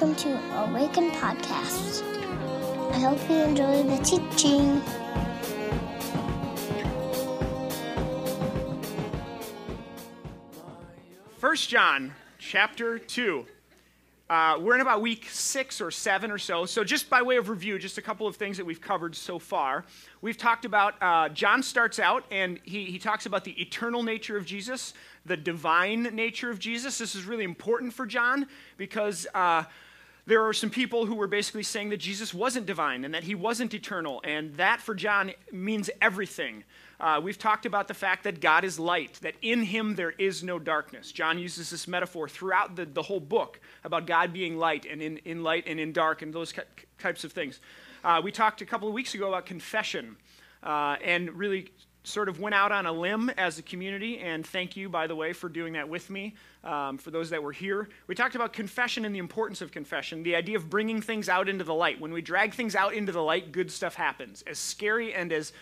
welcome to Awaken Podcast. I hope you enjoy the teaching. First John chapter 2. Uh, we're in about week six or seven or so. So, just by way of review, just a couple of things that we've covered so far. We've talked about, uh, John starts out and he, he talks about the eternal nature of Jesus, the divine nature of Jesus. This is really important for John because uh, there are some people who were basically saying that Jesus wasn't divine and that he wasn't eternal. And that for John means everything. Uh, we've talked about the fact that God is light, that in him there is no darkness. John uses this metaphor throughout the, the whole book about God being light and in, in light and in dark and those types of things. Uh, we talked a couple of weeks ago about confession uh, and really sort of went out on a limb as a community, and thank you, by the way, for doing that with me, um, for those that were here. We talked about confession and the importance of confession, the idea of bringing things out into the light. When we drag things out into the light, good stuff happens. As scary and as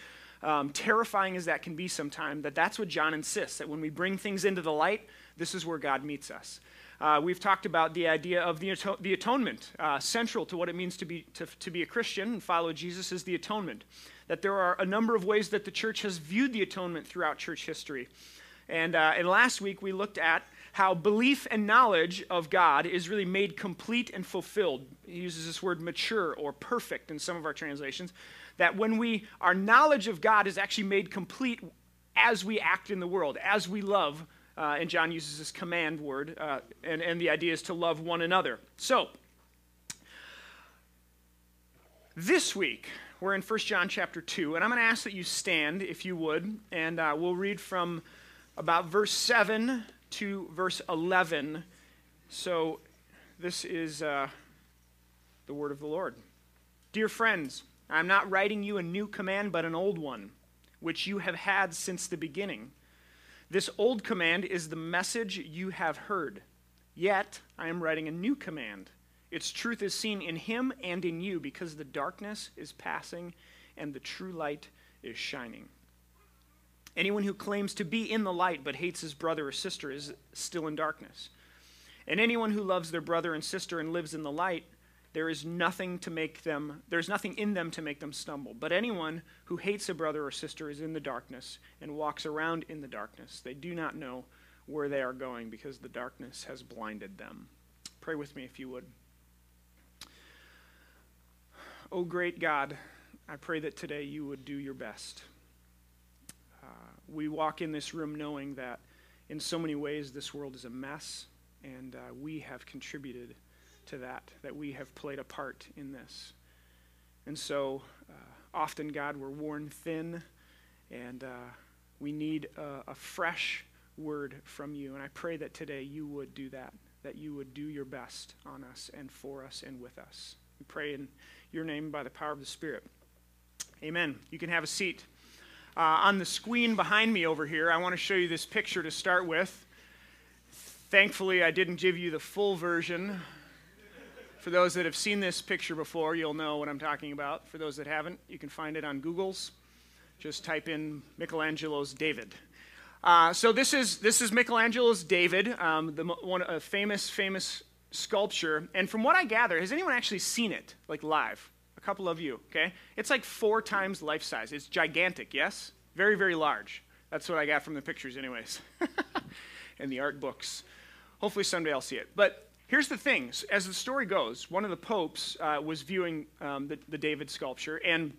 um, terrifying as that can be sometimes, that that's what John insists, that when we bring things into the light, this is where God meets us. Uh, we've talked about the idea of the, the atonement. Uh, central to what it means to be, to, to be a Christian and follow Jesus is the atonement. That there are a number of ways that the church has viewed the atonement throughout church history. And, uh, and last week we looked at how belief and knowledge of God is really made complete and fulfilled. He uses this word mature or perfect in some of our translations that when we, our knowledge of God is actually made complete as we act in the world, as we love. Uh, and John uses this command word, uh, and, and the idea is to love one another. So, this week, we're in 1 John chapter 2, and I'm going to ask that you stand, if you would, and uh, we'll read from about verse 7 to verse 11. So, this is uh, the word of the Lord. Dear friends, I am not writing you a new command, but an old one, which you have had since the beginning. This old command is the message you have heard. Yet I am writing a new command. Its truth is seen in him and in you, because the darkness is passing and the true light is shining. Anyone who claims to be in the light but hates his brother or sister is still in darkness. And anyone who loves their brother and sister and lives in the light there is nothing to make them there's nothing in them to make them stumble. But anyone who hates a brother or sister is in the darkness and walks around in the darkness. They do not know where they are going because the darkness has blinded them. Pray with me if you would. Oh great god i pray that today you would do your best. Uh, we walk in this room knowing that in so many ways this world is a mess and uh, we have contributed to that, that we have played a part in this. And so uh, often, God, we're worn thin and uh, we need a, a fresh word from you. And I pray that today you would do that, that you would do your best on us and for us and with us. We pray in your name by the power of the Spirit. Amen. You can have a seat. Uh, on the screen behind me over here, I want to show you this picture to start with. Thankfully, I didn't give you the full version for those that have seen this picture before, you'll know what I'm talking about. For those that haven't, you can find it on Google's. Just type in Michelangelo's David. Uh, so this is this is Michelangelo's David, um, the one a famous famous sculpture. And from what I gather, has anyone actually seen it like live? A couple of you, okay? It's like four times life size. It's gigantic. Yes, very very large. That's what I got from the pictures, anyways, and the art books. Hopefully someday I'll see it. But Here's the thing as the story goes, one of the popes uh, was viewing um, the, the, David sculpture, and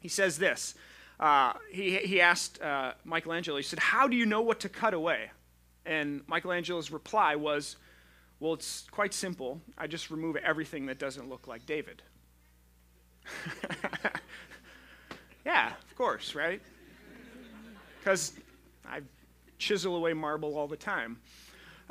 he says this. Uh, he, he asked uh, Michelangelo, he said, How do you know what to cut away? And Michelangelo's reply was, Well, it's quite simple. I just remove everything that doesn't look like David. yeah, of course, right? Because I chisel away marble all the time.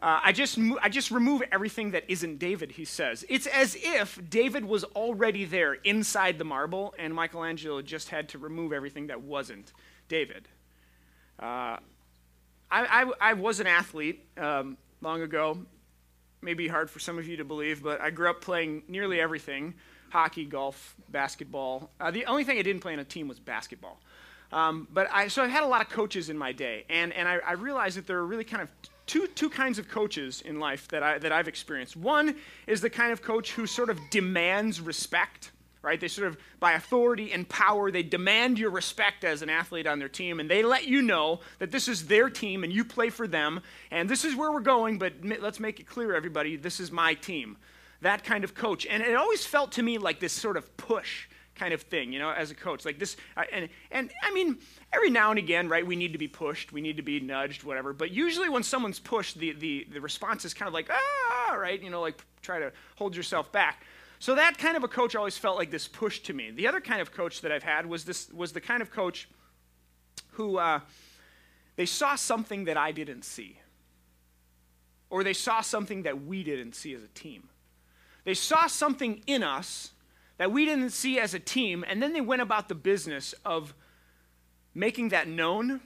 Uh, I, just, I just remove everything that isn't David, he says. It's as if David was already there inside the marble, and Michelangelo just had to remove everything that wasn't David. Uh, I, I, I, was an athlete um, long ago. Maybe hard for some of you to believe, but I grew up playing nearly everything hockey, golf, basketball. Uh, the only thing I didn't play on a team was basketball. Um, but I, so I've had a lot of coaches in my day, and, and I, I realized that there are really kind of two, two kinds of coaches in life that, I, that I've experienced. One is the kind of coach who sort of demands respect, right? They sort of, by authority and power, they demand your respect as an athlete on their team, and they let you know that this is their team and you play for them, and this is where we're going, but let's make it clear, everybody, this is my team. That kind of coach. And it always felt to me like this sort of push kind of thing, you know, as a coach. Like this, and, and I mean, every now and again, right, we need to be pushed, we need to be nudged, whatever. But usually when someone's pushed, the, the, the response is kind of like, ah, right, you know, like try to hold yourself back. So that kind of a coach always felt like this push to me. The other kind of coach that I've had was this was the kind of coach who uh, they saw something that I didn't see, or they saw something that we didn't see as a team. They saw something in us that we didn't see as a team, and then they went about the business of making that known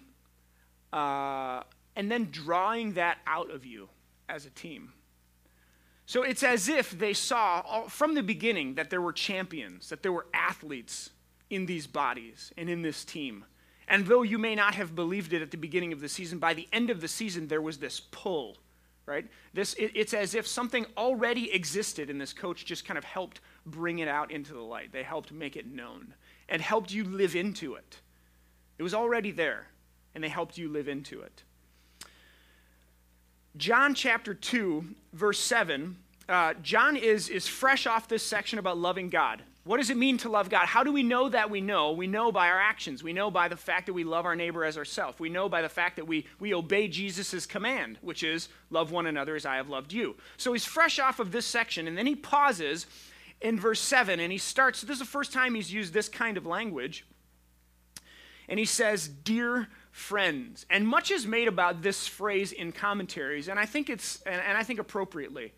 uh, and then drawing that out of you as a team. So it's as if they saw from the beginning that there were champions, that there were athletes in these bodies and in this team. And though you may not have believed it at the beginning of the season, by the end of the season, there was this pull, right? This, it, it's as if something already existed, and this coach just kind of helped bring it out into the light. They helped make it known and helped you live into it. It was already there, and they helped you live into it. John chapter 2, verse 7, uh, John is, is fresh off this section about loving God. What does it mean to love God? How do we know that we know? We know by our actions. We know by the fact that we love our neighbor as ourselves. We know by the fact that we, we obey Jesus' command, which is love one another as I have loved you. So he's fresh off of this section, and then he pauses in verse 7, and he starts. This is the first time he's used this kind of language. And he says, Dear friends. And much is made about this phrase in commentaries, and I think it's, and, and I think appropriately.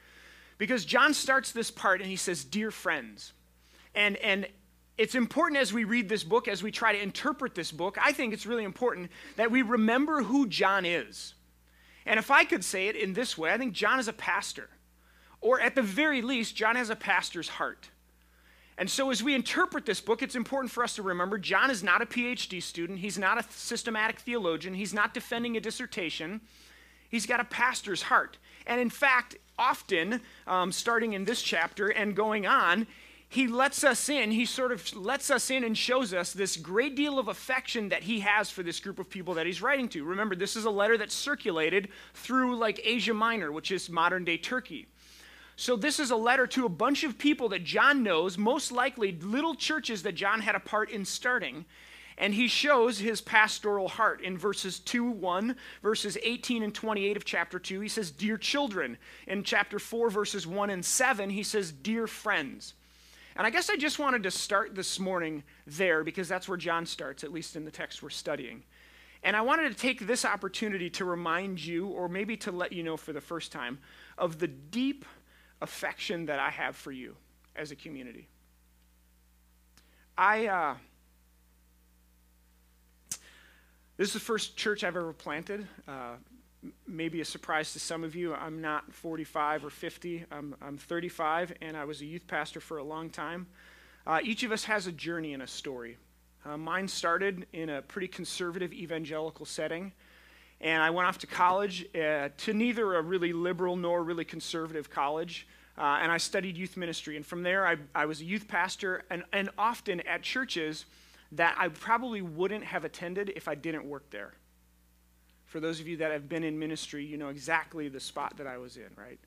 Because John starts this part and he says, Dear friends. And, and it's important as we read this book, as we try to interpret this book, I think it's really important that we remember who John is. And if I could say it in this way, I think John is a pastor. Or at the very least, John has a pastor's heart. And so, as we interpret this book, it's important for us to remember John is not a PhD student. He's not a systematic theologian. He's not defending a dissertation. He's got a pastor's heart. And in fact, often, um, starting in this chapter and going on, he lets us in. He sort of lets us in and shows us this great deal of affection that he has for this group of people that he's writing to. Remember, this is a letter that circulated through like Asia Minor, which is modern day Turkey. So, this is a letter to a bunch of people that John knows, most likely little churches that John had a part in starting. And he shows his pastoral heart in verses 2 1, verses 18 and 28 of chapter 2. He says, Dear children. In chapter 4, verses 1 and 7, he says, Dear friends. And I guess I just wanted to start this morning there because that's where John starts, at least in the text we're studying. And I wanted to take this opportunity to remind you, or maybe to let you know for the first time, of the deep affection that I have for you as a community. I, uh, this is the first church I've ever planted. Uh, maybe a surprise to some of you. I'm not 45 or 50, I'm, I'm 35, and I was a youth pastor for a long time. Uh, each of us has a journey and a story. Uh, mine started in a pretty conservative evangelical setting. And I went off to college, uh, to neither a really liberal nor really conservative college. Uh, and I studied youth ministry. And from there, I, I was a youth pastor, and, and often at churches that I probably wouldn't have attended if I didn't work there. For those of you that have been in ministry, you know exactly the spot that I was in, right?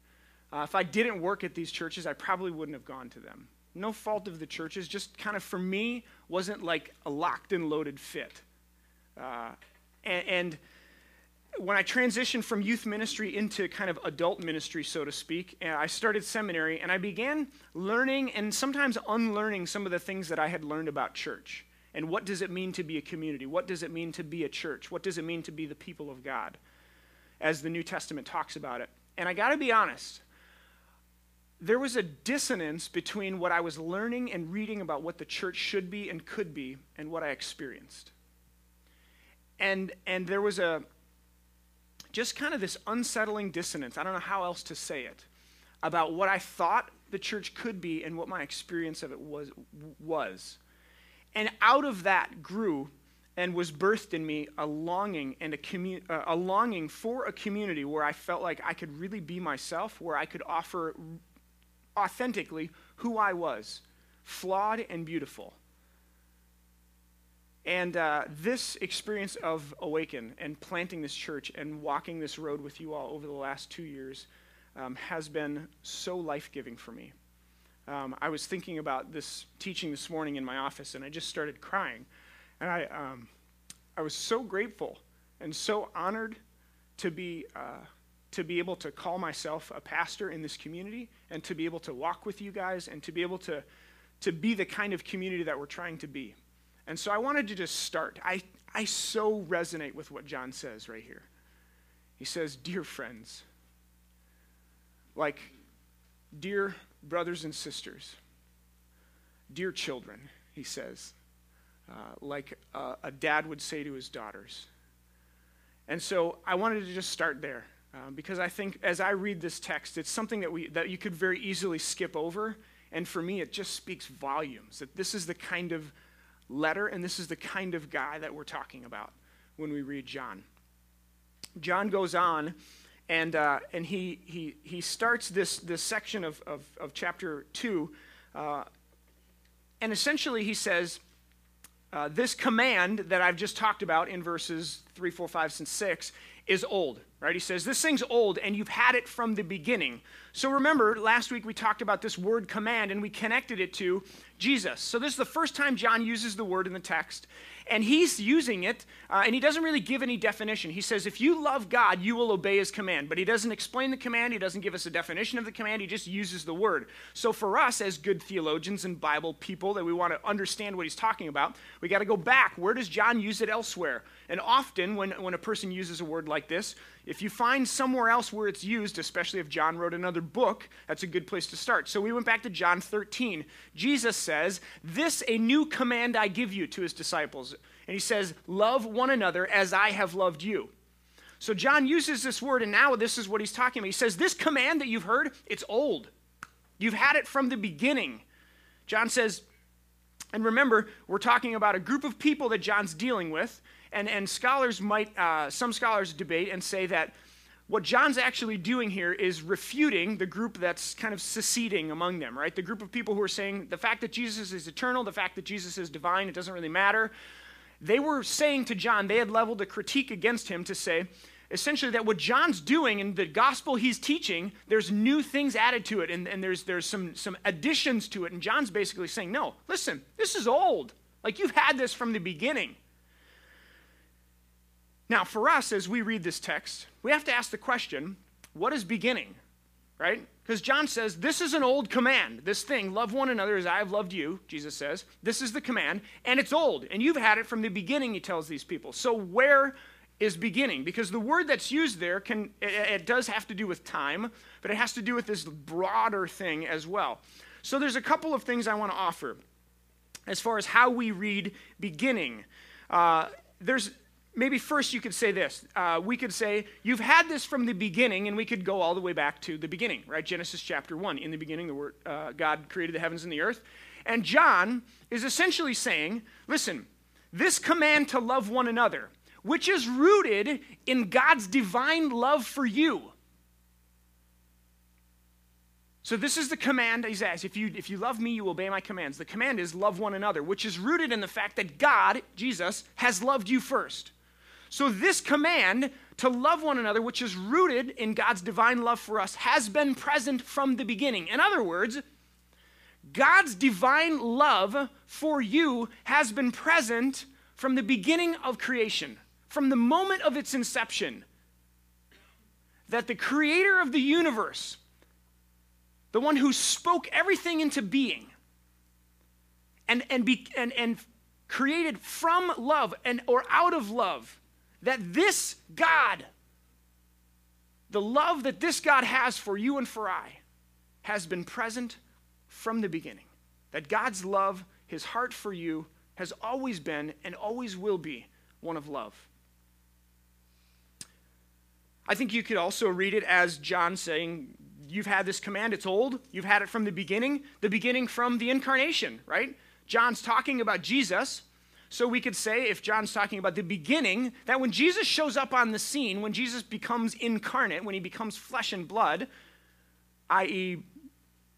Uh, if I didn't work at these churches, I probably wouldn't have gone to them. No fault of the churches, just kind of for me, wasn't like a locked and loaded fit. Uh, and, and when I transitioned from youth ministry into kind of adult ministry, so to speak, I started seminary and I began learning and sometimes unlearning some of the things that I had learned about church. And what does it mean to be a community? What does it mean to be a church? What does it mean to be the people of God? As the New Testament talks about it. And I got to be honest, there was a dissonance between what I was learning and reading about what the church should be and could be and what I experienced. And, and there was a, just kind of this unsettling dissonance, I don't know how else to say it, about what I thought the church could be and what my experience of it was. was. And out of that grew and was birthed in me a longing and a, commu- uh, a longing for a community where I felt like I could really be myself, where I could offer authentically who I was, flawed and beautiful. And uh, this experience of Awaken and planting this church and walking this road with you all over the last two years um, has been so life giving for me. Um, I was thinking about this teaching this morning in my office, and I just started crying. And I, um, I was so grateful and so honored to be, uh, to be able to call myself a pastor in this community and to be able to walk with you guys and to be able to, to be the kind of community that we're trying to be. And so I wanted to just start. I, I so resonate with what John says right here. He says, Dear friends, like, dear brothers and sisters, dear children, he says, uh, like uh, a dad would say to his daughters. And so I wanted to just start there uh, because I think as I read this text, it's something that, we, that you could very easily skip over. And for me, it just speaks volumes that this is the kind of letter, and this is the kind of guy that we're talking about when we read John. John goes on, and, uh, and he, he, he starts this, this section of, of, of chapter 2, uh, and essentially he says, uh, This command that I've just talked about in verses 3, 4, 5, and 6 is old, right? He says, This thing's old, and you've had it from the beginning. So remember, last week we talked about this word command, and we connected it to Jesus. So this is the first time John uses the word in the text, and he's using it, uh, and he doesn't really give any definition. He says, if you love God, you will obey his command. But he doesn't explain the command, he doesn't give us a definition of the command, he just uses the word. So for us, as good theologians and Bible people that we want to understand what he's talking about, we got to go back. Where does John use it elsewhere? And often, when, when a person uses a word like this, if you find somewhere else where it's used, especially if John wrote another book, that's a good place to start. So we went back to John 13. Jesus says, This a new command I give you to his disciples. And he says, Love one another as I have loved you. So John uses this word, and now this is what he's talking about. He says, This command that you've heard, it's old. You've had it from the beginning. John says, and remember, we're talking about a group of people that John's dealing with, and, and scholars might, uh, some scholars debate and say that what John's actually doing here is refuting the group that's kind of seceding among them, right? The group of people who are saying the fact that Jesus is eternal, the fact that Jesus is divine, it doesn't really matter. They were saying to John, they had leveled a critique against him to say, essentially that what John's doing and the gospel he's teaching, there's new things added to it and, and there's, there's some, some additions to it. And John's basically saying, no, listen, this is old. Like you've had this from the beginning. Now, for us, as we read this text, we have to ask the question what is beginning? Right? Because John says, This is an old command. This thing, love one another as I have loved you, Jesus says. This is the command, and it's old. And you've had it from the beginning, he tells these people. So, where is beginning? Because the word that's used there can, it, it does have to do with time, but it has to do with this broader thing as well. So, there's a couple of things I want to offer as far as how we read beginning. Uh, there's maybe first you could say this. Uh, we could say, You've had this from the beginning, and we could go all the way back to the beginning, right? Genesis chapter 1. In the beginning, the word, uh, God created the heavens and the earth. And John is essentially saying, Listen, this command to love one another, which is rooted in God's divine love for you. So this is the command he says, if you, if you love me, you obey my commands. The command is love one another, which is rooted in the fact that God, Jesus, has loved you first. So, this command to love one another, which is rooted in God's divine love for us, has been present from the beginning. In other words, God's divine love for you has been present from the beginning of creation, from the moment of its inception. That the creator of the universe, the one who spoke everything into being, and, and, be, and, and created from love and or out of love that this God, the love that this God has for you and for I, has been present from the beginning. That God's love, his heart for you, has always been and always will be one of love. I think you could also read it as John saying, You've had this command, it's old, you've had it from the beginning, the beginning from the incarnation, right? John's talking about Jesus, So we could say, if John's talking about the beginning, that when Jesus shows up on the scene, when Jesus becomes incarnate, when he becomes flesh and blood, i.e.,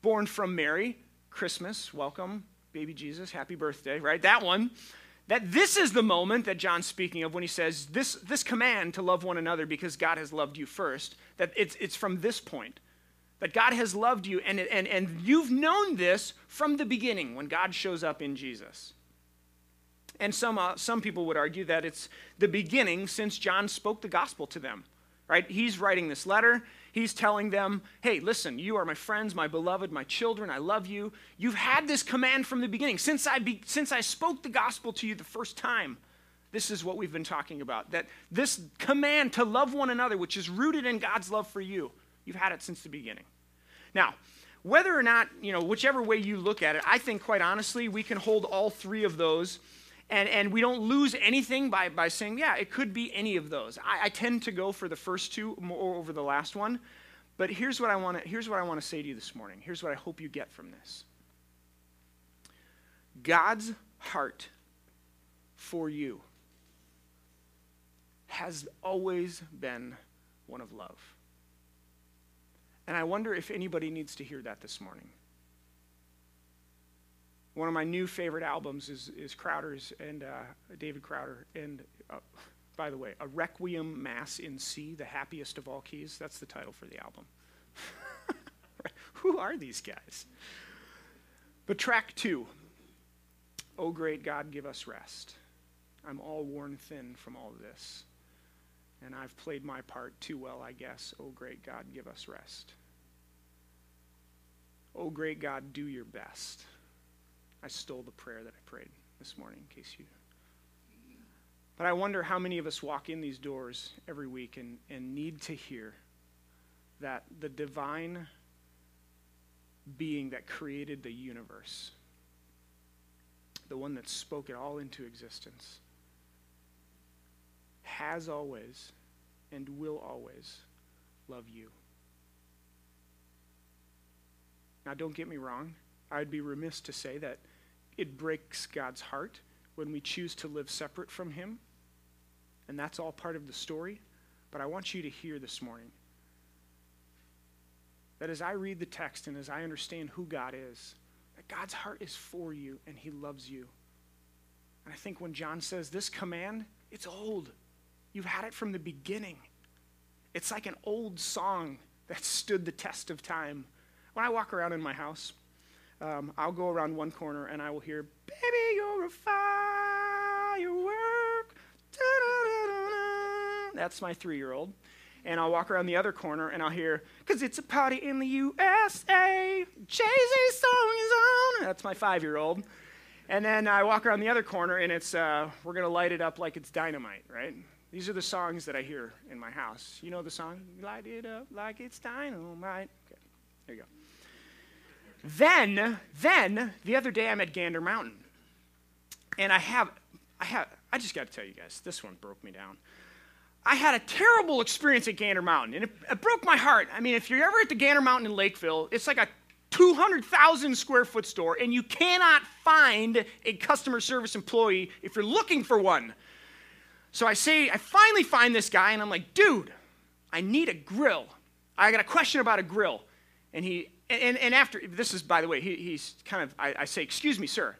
born from Mary, Christmas, welcome, baby Jesus, happy birthday, right? That one. That this is the moment that John's speaking of when he says this, this command to love one another because God has loved you first, that it's, it's from this point. That God has loved you, and, and, and you've known this from the beginning when God shows up in Jesus. And some, uh, some people would argue that it's the beginning since John spoke the gospel to them, right? He's writing this letter. He's telling them, hey, listen, you are my friends, my beloved, my children. I love you. You've had this command from the beginning. Since I, be, since I spoke the gospel to you the first time, this is what we've been talking about. That this command to love one another, which is rooted in God's love for you, you've had it since the beginning. Now, whether or not, you know, whichever way you look at it, I think quite honestly, we can hold all three of those and, and we don't lose anything by, by saying, yeah, it could be any of those. I, I tend to go for the first two more over the last one. But here's what I want to here's what I want to say to you this morning. Here's what I hope you get from this. God's heart for you has always been one of love. And I wonder if anybody needs to hear that this morning. One of my new favorite albums is, is Crowder's and uh, David Crowder. And uh, by the way, A Requiem Mass in C, the happiest of all keys. That's the title for the album. Who are these guys? But track two Oh, great God, give us rest. I'm all worn thin from all this. And I've played my part too well, I guess. Oh, great God, give us rest. Oh, great God, do your best. I stole the prayer that I prayed this morning, in case you. But I wonder how many of us walk in these doors every week and, and need to hear that the divine being that created the universe, the one that spoke it all into existence, has always and will always love you. Now, don't get me wrong. I'd be remiss to say that it breaks God's heart when we choose to live separate from Him. And that's all part of the story. But I want you to hear this morning that as I read the text and as I understand who God is, that God's heart is for you and He loves you. And I think when John says this command, it's old. You've had it from the beginning. It's like an old song that stood the test of time. When I walk around in my house, um, I'll go around one corner and I will hear, Baby, you're a firework. Da-da-da-da-da. That's my three year old. And I'll walk around the other corner and I'll hear, Because it's a party in the USA. Jay Z song is on. That's my five year old. And then I walk around the other corner and it's, uh, We're going to light it up like it's dynamite, right? These are the songs that I hear in my house. You know the song? Light it up like it's dynamite. Okay, there you go. Then, then the other day I'm at Gander Mountain, and I have, I have, I just got to tell you guys, this one broke me down. I had a terrible experience at Gander Mountain, and it, it broke my heart. I mean, if you're ever at the Gander Mountain in Lakeville, it's like a 200,000 square foot store, and you cannot find a customer service employee if you're looking for one. So I say, I finally find this guy, and I'm like, dude, I need a grill. I got a question about a grill. And he and, and after, this is, by the way, he, he's kind of, I, I say, excuse me, sir.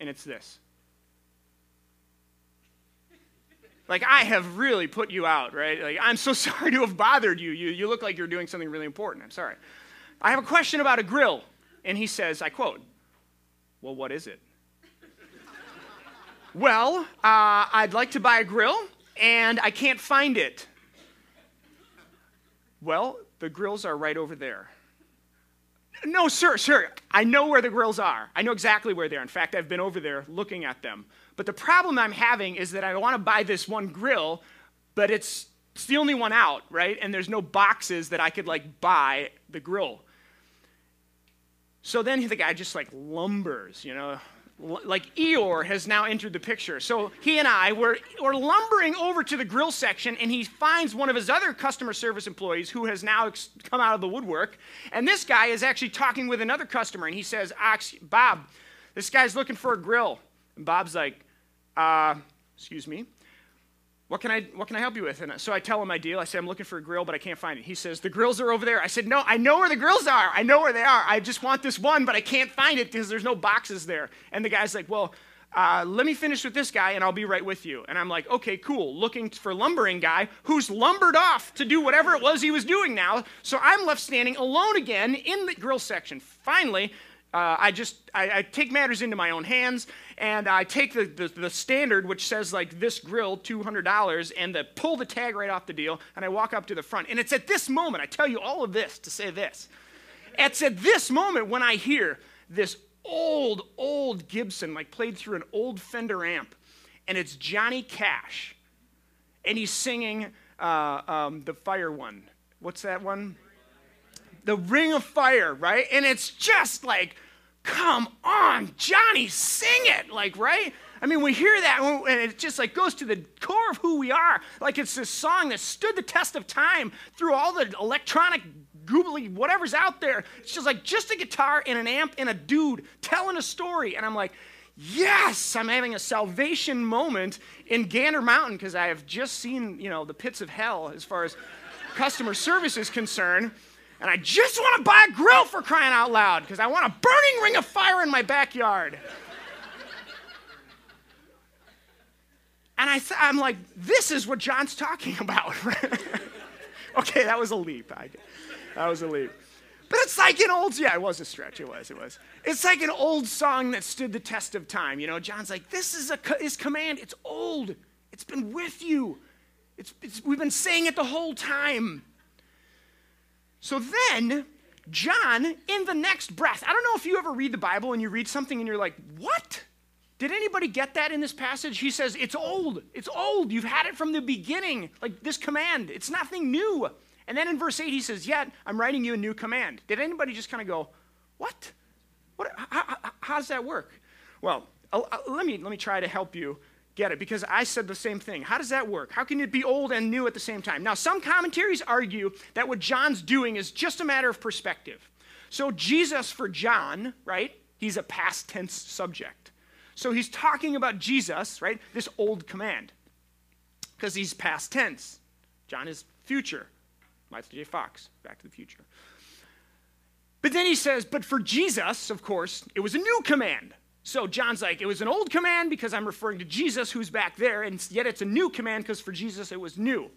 And it's this. Like, I have really put you out, right? Like, I'm so sorry to have bothered you. You, you look like you're doing something really important. I'm sorry. I have a question about a grill. And he says, I quote, Well, what is it? well, uh, I'd like to buy a grill, and I can't find it. Well, the grills are right over there. No, sir, sir. I know where the grills are. I know exactly where they are. In fact, I've been over there looking at them. But the problem I'm having is that I want to buy this one grill, but it's, it's the only one out, right? And there's no boxes that I could like buy the grill. So then the guy just like lumbers, you know, like Eeyore has now entered the picture. So he and I were, were lumbering over to the grill section, and he finds one of his other customer service employees who has now ex- come out of the woodwork. And this guy is actually talking with another customer, and he says, Bob, this guy's looking for a grill. And Bob's like, uh, excuse me, what can I what can I help you with? And so I tell him my deal. I say I'm looking for a grill, but I can't find it. He says the grills are over there. I said no, I know where the grills are. I know where they are. I just want this one, but I can't find it because there's no boxes there. And the guy's like, well. Uh, let me finish with this guy and I'll be right with you. And I'm like, okay, cool. Looking for lumbering guy who's lumbered off to do whatever it was he was doing now. So I'm left standing alone again in the grill section. Finally, uh, I just I, I, take matters into my own hands, and I take the, the, the standard, which says like this grill, two hundred dollars, and the, pull the tag right off the deal, and I walk up to the front. And it's at this moment I tell you all of this to say this. It's at this moment when I hear this old old Gibson, like played through an old Fender amp, and it's Johnny Cash, and he's singing uh, um, the fire one. What's that one? The Ring of Fire, right? And it's just like come on, Johnny, sing it. Like, right? I mean, we hear that and it just like goes to the core of who we are. Like it's this song that stood the test of time through all the electronic googly whatever's out there. It's just like just a guitar and an amp and a dude telling a story. And I'm like, yes, I'm having a salvation moment in Gander Mountain because I have just seen, you know, the pits of hell as far as customer service is concerned. And I just want to buy a grill for crying out loud because I want a burning ring of fire in my backyard. and I I'm like, this is what John's talking about. okay, that was a leap. I, that was a leap. But it's like an old, yeah, it was a stretch. It was, it was. It's like an old song that stood the test of time. You know, John's like, this is a, his command. It's old. It's been with you. It's, it's, we've been saying it the whole time. So then, John, in the next breath, I don't know if you ever read the Bible and you read something and you're like, what? Did anybody get that in this passage? He says, it's old. It's old. You've had it from the beginning. Like this command, it's nothing new. And then in verse 8, he says, Yet I'm writing you a new command. Did anybody just kind of go, What? what how, how, how does that work? Well, let, me, let me try to help you get it because I said the same thing. How does that work? How can it be old and new at the same time? Now, some commentaries argue that what John's doing is just a matter of perspective. So, Jesus for John, right, he's a past tense subject. So, he's talking about Jesus, right, this old command because he's past tense. John is future. Michael J. Fox, Back to the Future. But then he says, but for Jesus, of course, it was a new command. So John's like, it was an old command because I'm referring to Jesus who's back there, and yet it's a new command because for Jesus it was new.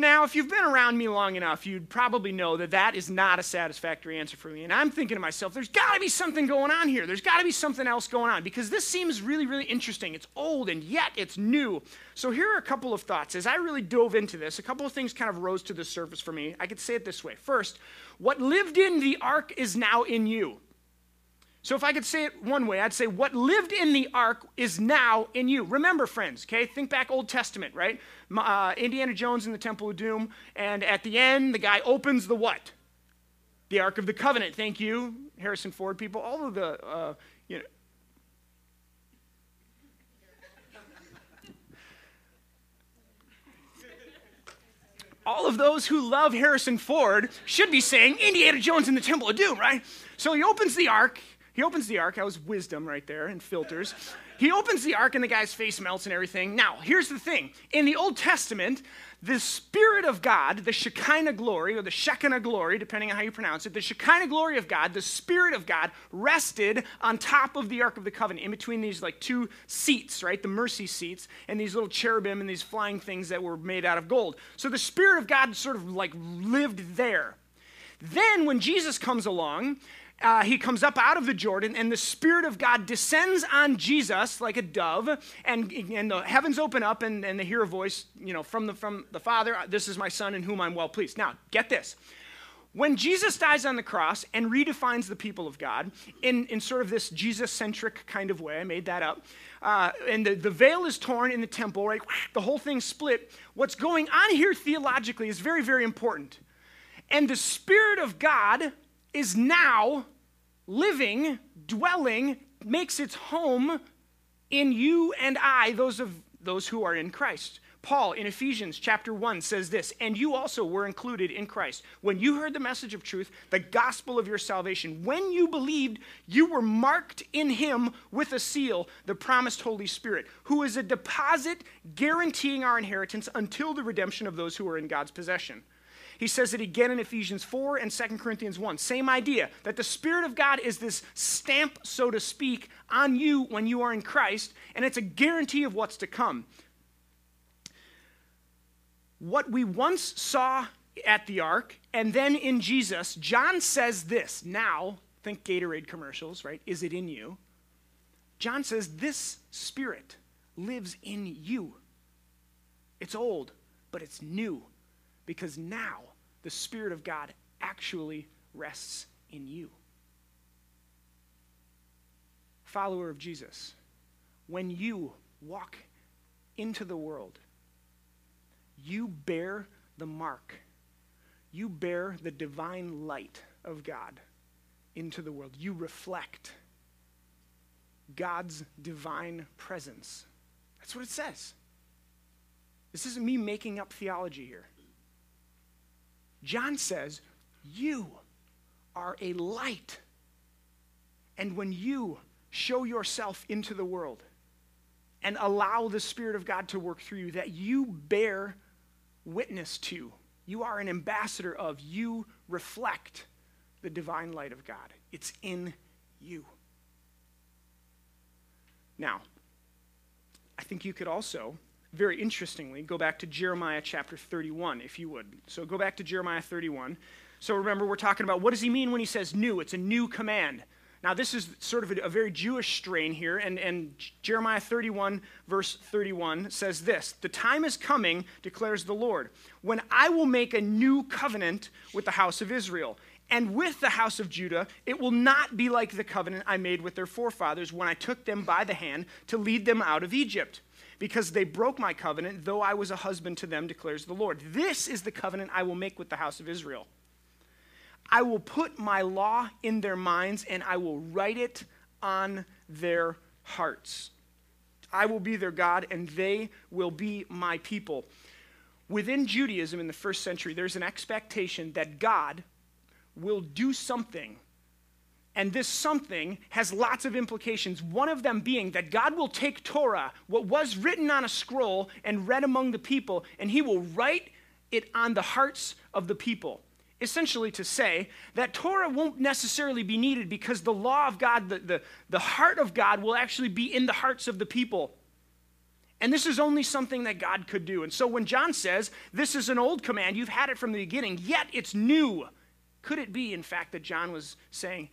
Now, if you've been around me long enough, you'd probably know that that is not a satisfactory answer for me. And I'm thinking to myself, there's got to be something going on here. There's got to be something else going on because this seems really, really interesting. It's old and yet it's new. So here are a couple of thoughts. As I really dove into this, a couple of things kind of rose to the surface for me. I could say it this way First, what lived in the ark is now in you. So if I could say it one way, I'd say what lived in the ark is now in you. Remember, friends, okay? Think back Old Testament, right? Uh, Indiana Jones in the Temple of Doom, and at the end, the guy opens the what? The Ark of the Covenant. Thank you, Harrison Ford people. All of the, uh, you know. All of those who love Harrison Ford should be saying Indiana Jones in the Temple of Doom, right? So he opens the ark, he opens the ark. That was wisdom right there and filters. He opens the ark and the guy's face melts and everything. Now, here's the thing in the Old Testament, the Spirit of God, the Shekinah glory, or the Shekinah glory, depending on how you pronounce it, the Shekinah glory of God, the Spirit of God, rested on top of the Ark of the Covenant, in between these like two seats, right? The mercy seats, and these little cherubim and these flying things that were made out of gold. So the Spirit of God sort of like lived there. Then, when Jesus comes along, uh, he comes up out of the Jordan, and the Spirit of God descends on Jesus like a dove, and, and the heavens open up, and, and they hear a voice, you know, from the, from the Father, This is my Son in whom I'm well pleased. Now, get this. When Jesus dies on the cross and redefines the people of God in, in sort of this Jesus centric kind of way, I made that up, uh, and the, the veil is torn in the temple, right? The whole thing split. What's going on here theologically is very, very important. And the Spirit of God is now living, dwelling, makes its home in you and I, those of those who are in Christ. Paul in Ephesians chapter 1 says this, and you also were included in Christ. When you heard the message of truth, the gospel of your salvation, when you believed, you were marked in him with a seal, the promised Holy Spirit, who is a deposit guaranteeing our inheritance until the redemption of those who are in God's possession. He says it again in Ephesians 4 and 2 Corinthians 1. Same idea that the Spirit of God is this stamp, so to speak, on you when you are in Christ, and it's a guarantee of what's to come. What we once saw at the ark and then in Jesus, John says this. Now, think Gatorade commercials, right? Is it in you? John says this Spirit lives in you. It's old, but it's new because now the Spirit of God actually rests in you. Follower of Jesus, when you walk into the world, you bear the mark, you bear the divine light of God into the world. You reflect God's divine presence. That's what it says. This isn't me making up theology here. John says, You are a light. And when you show yourself into the world and allow the Spirit of God to work through you, that you bear witness to, you are an ambassador of, you reflect the divine light of God. It's in you. Now, I think you could also very interestingly, go back to Jeremiah chapter 31, if you would. So go back to Jeremiah 31. So remember, we're talking about what does he mean when he says new? It's a new command. Now, this is sort of a, a, very Jewish strain here, and, and Jeremiah 31, verse 31 says this The time is coming, declares the Lord, when I will make a new covenant with the house of Israel. And with the house of Judah, it will not be like the covenant I made with their forefathers when I took them by the hand to lead them out of Egypt because they broke my covenant, though I was a husband to them, declares the Lord. This is the covenant I will make with the house of Israel. I will put my law in their minds, and I will write it on their hearts. I will be their God, and they will be my people. Within Judaism in the first century, there's an expectation that God will do something and this something has lots of implications, one of them being that God will take Torah, what was written on a scroll and read among the people, and he will write it on the hearts of the people. Essentially, to say that Torah won't necessarily be needed because the law of God, the, the, the heart of God, will actually be in the hearts of the people. And this is only something that God could do. And so when John says, This is an old command, you've had it from the beginning, yet it's new. Could it be, in fact, that John was saying,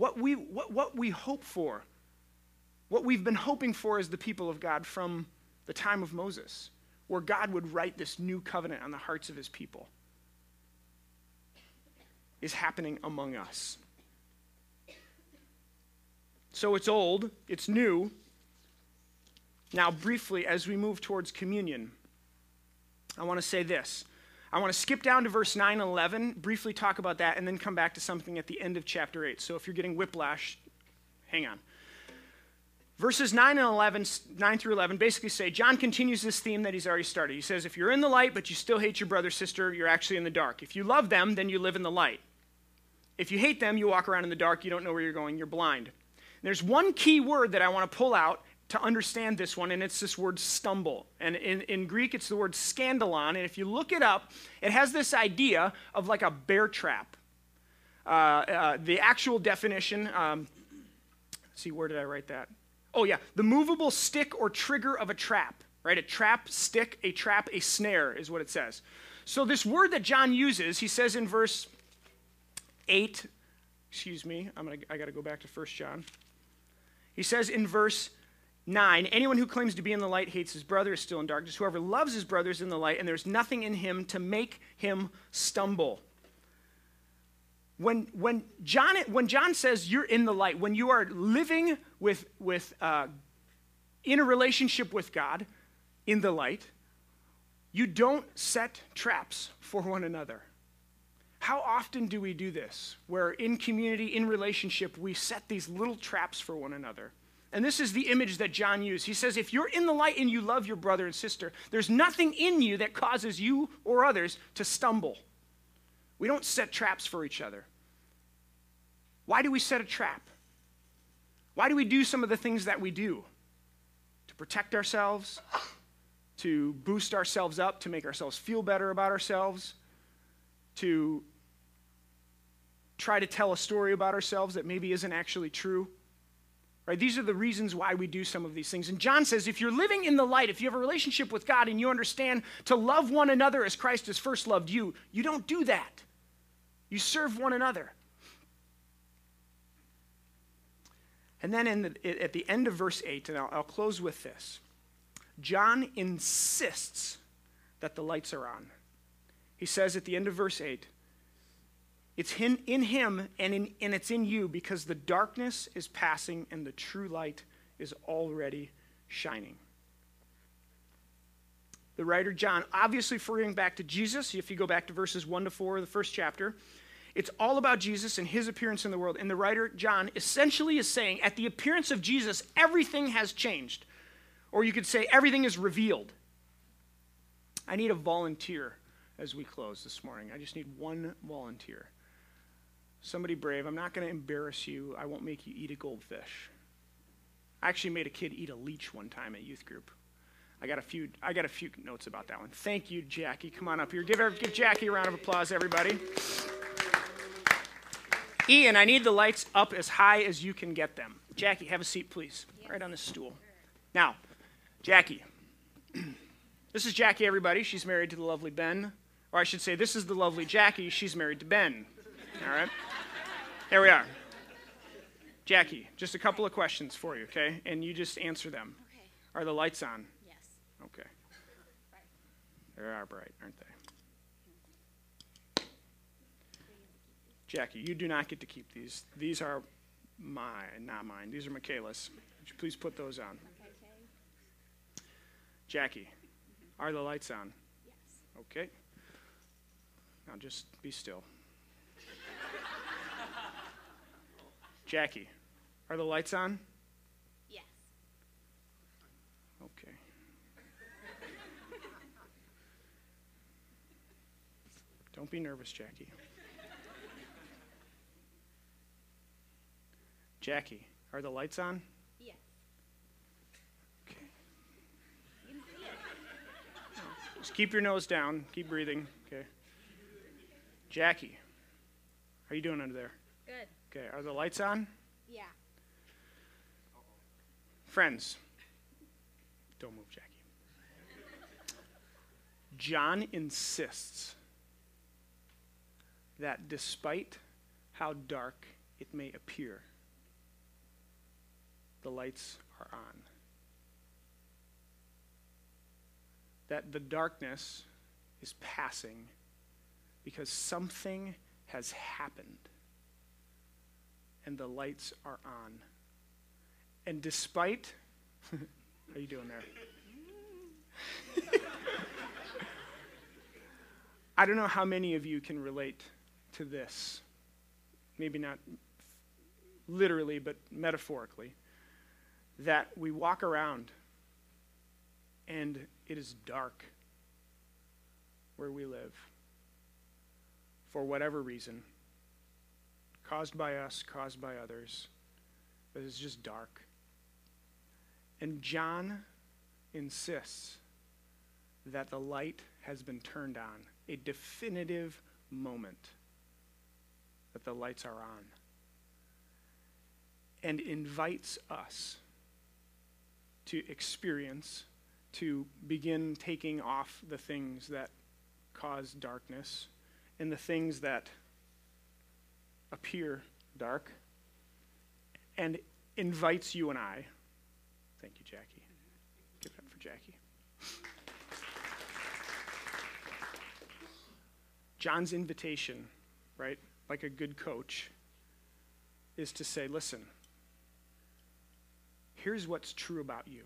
what we, what, what we hope for, what we've been hoping for as the people of God from the time of Moses, where God would write this new covenant on the hearts of his people, is happening among us. So it's old, it's new. Now, briefly, as we move towards communion, I want to say this. I want to skip down to verse 9 and 11, briefly talk about that, and then come back to something at the end of chapter 8. So if you're getting whiplash, hang on. Verses 9 and 11, 9 through 11 basically say John continues this theme that he's already started. He says, If you're in the light, but you still hate your brother, sister, you're actually in the dark. If you love them, then you live in the light. If you hate them, you walk around in the dark, you don't know where you're going, you're blind. There's one key word that I want to pull out to understand this one, and it's this word stumble. And in, in Greek, it's the word scandalon. And if you look it up, it has this idea of like a bear trap. Uh, uh, the actual definition, um, see, where did I write that? Oh, yeah, the movable stick or trigger of a trap, right? A trap, stick, a trap, a snare is what it says. So, this word that John uses, he says in verse 8, excuse me, I'm gonna, I got to go back to 1 John. He says in verse 9 Anyone who claims to be in the light hates his brother is still in darkness. Whoever loves his brother is in the light, and there's nothing in him to make him stumble. When, when, John, when John says you're in the light, when you are living with, with, uh, in a relationship with God in the light, you don't set traps for one another. How often do we do this? Where in community, in relationship, we set these little traps for one another And this is the image that John used. He says, If you're in the light and you love your brother and sister, there's nothing in you that causes you or others to stumble. We don't set traps for each other. Why do we set a trap? Why do we do some of the things that we do? To protect ourselves, to boost ourselves up, to make ourselves feel better about ourselves, to try to tell a story about ourselves that maybe isn't actually true. Right? These are the reasons why we do some of these things. And John says if you're living in the light, if you have a relationship with God and you understand to love one another as Christ has first loved you, you don't do that. You serve one another. And then the, at the end of verse 8, and I'll, I'll close with this John insists that the lights are on. He says at the end of verse 8, it's in, in him and, in, and it's in you because the darkness is passing and the true light is already shining. The writer John, obviously referring back to Jesus, if you go back to verses 1 to 4 of the first chapter, it's all about Jesus and his appearance in the world. And the writer John essentially is saying, at the appearance of Jesus, everything has changed. Or you could say, everything is revealed. I need a volunteer as we close this morning. I just need one volunteer. Somebody brave. I'm not going to embarrass you. I won't make you eat a goldfish. I actually made a kid eat a leech one time at youth group. I got a few. I got a few notes about that one. Thank you, Jackie. Come on up here. Give, give Jackie a round of applause, everybody. Ian, I need the lights up as high as you can get them. Jackie, have a seat, please. Right on the stool. Now, Jackie. this is Jackie, everybody. She's married to the lovely Ben. Or I should say, this is the lovely Jackie. She's married to Ben. All right? Here we are. Jackie, just a couple of questions for you, okay? And you just answer them. Okay. Are the lights on? Yes. Okay. They are bright, aren't they? Jackie, you do not get to keep these. These are mine, not mine. These are Michaela's. Would you please put those on? Okay. Jackie, are the lights on? Yes. Okay. Now just be still. Jackie, are the lights on? Yes. Okay. Don't be nervous, Jackie. Jackie, are the lights on? Yes. Okay. Oh, just keep your nose down. Keep breathing. Okay. Jackie, how are you doing under there? Okay. Are the lights on? Yeah. Friends, don't move, Jackie. John insists that despite how dark it may appear, the lights are on. That the darkness is passing because something has happened and the lights are on. And despite, how you doing there? I don't know how many of you can relate to this. Maybe not literally, but metaphorically that we walk around and it is dark where we live for whatever reason, caused by us, caused by others, but it's just dark. And John insists that the light has been turned on, a definitive moment that the lights are on, and invites us to experience, to begin taking off the things that cause darkness and the things that appear dark, and invites you and I. Thank you, Jackie. Give it up for Jackie. John's invitation, right, like a good coach, is to say, listen, here's what's true about you.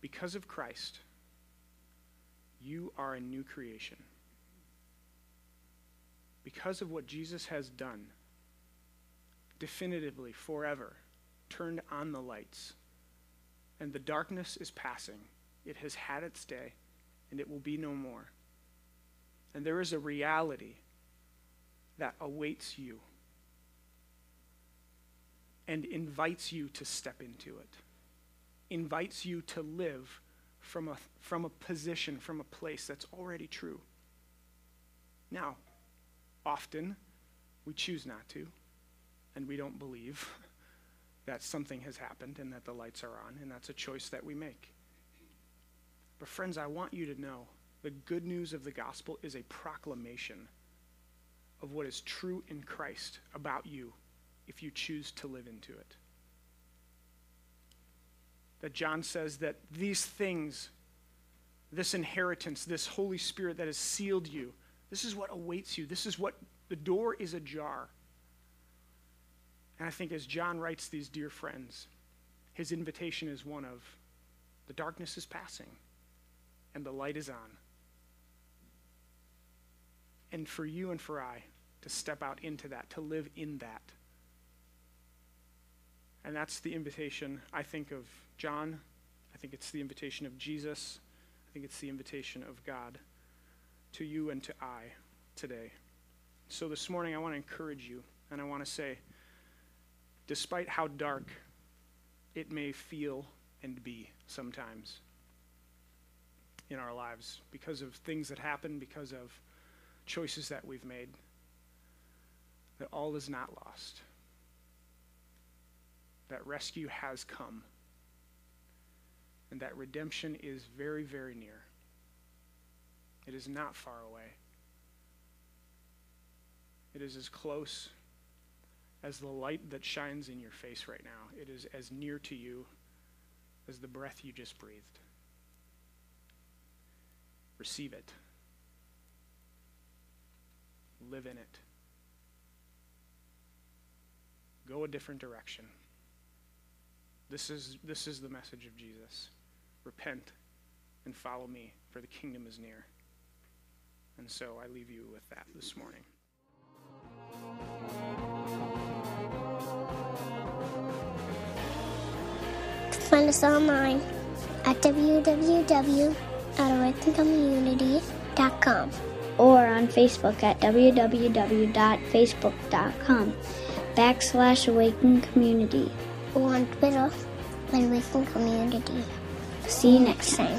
Because of Christ, you are a new creation. Because of what Jesus has done, definitively, forever, turned on the lights, and the darkness is passing. It has had its day, and it will be no more. And there is a reality that awaits you and invites you to step into it, invites you to live from a, from a position, from a place that's already true. Now, often we choose not to, and we don't believe that something has happened and that the lights are on, and that's a choice that we make. But, friends, I want you to know the good news of the gospel is a proclamation of what is true in Christ about you if you choose to live into it. That John says that these things, this inheritance, this Holy Spirit that has sealed you, this is what awaits you. This is what the door is ajar. And I think as John writes these dear friends, his invitation is one of the darkness is passing and the light is on. And for you and for I to step out into that, to live in that. And that's the invitation, I think, of John. I think it's the invitation of Jesus. I think it's the invitation of God to you and to I today. So this morning, I want to encourage you, and I want to say, despite how dark it may feel and be sometimes in our lives, because of things that happen, because of choices that we've made, that all is not lost that rescue has come and that redemption is very, very near. It is not far away. It is as close as the light that shines in your face right now. It is as near to you as the breath you just breathed. Receive it. Live in it. Go a different direction. This is, this is the message of Jesus. Repent and follow me, for the kingdom is near. And so I leave you with that this morning. Find us online at www.awakencommunity.com or on Facebook at www.facebook.com backslash awaken community or on Twitter at Awaken Community. See you next time.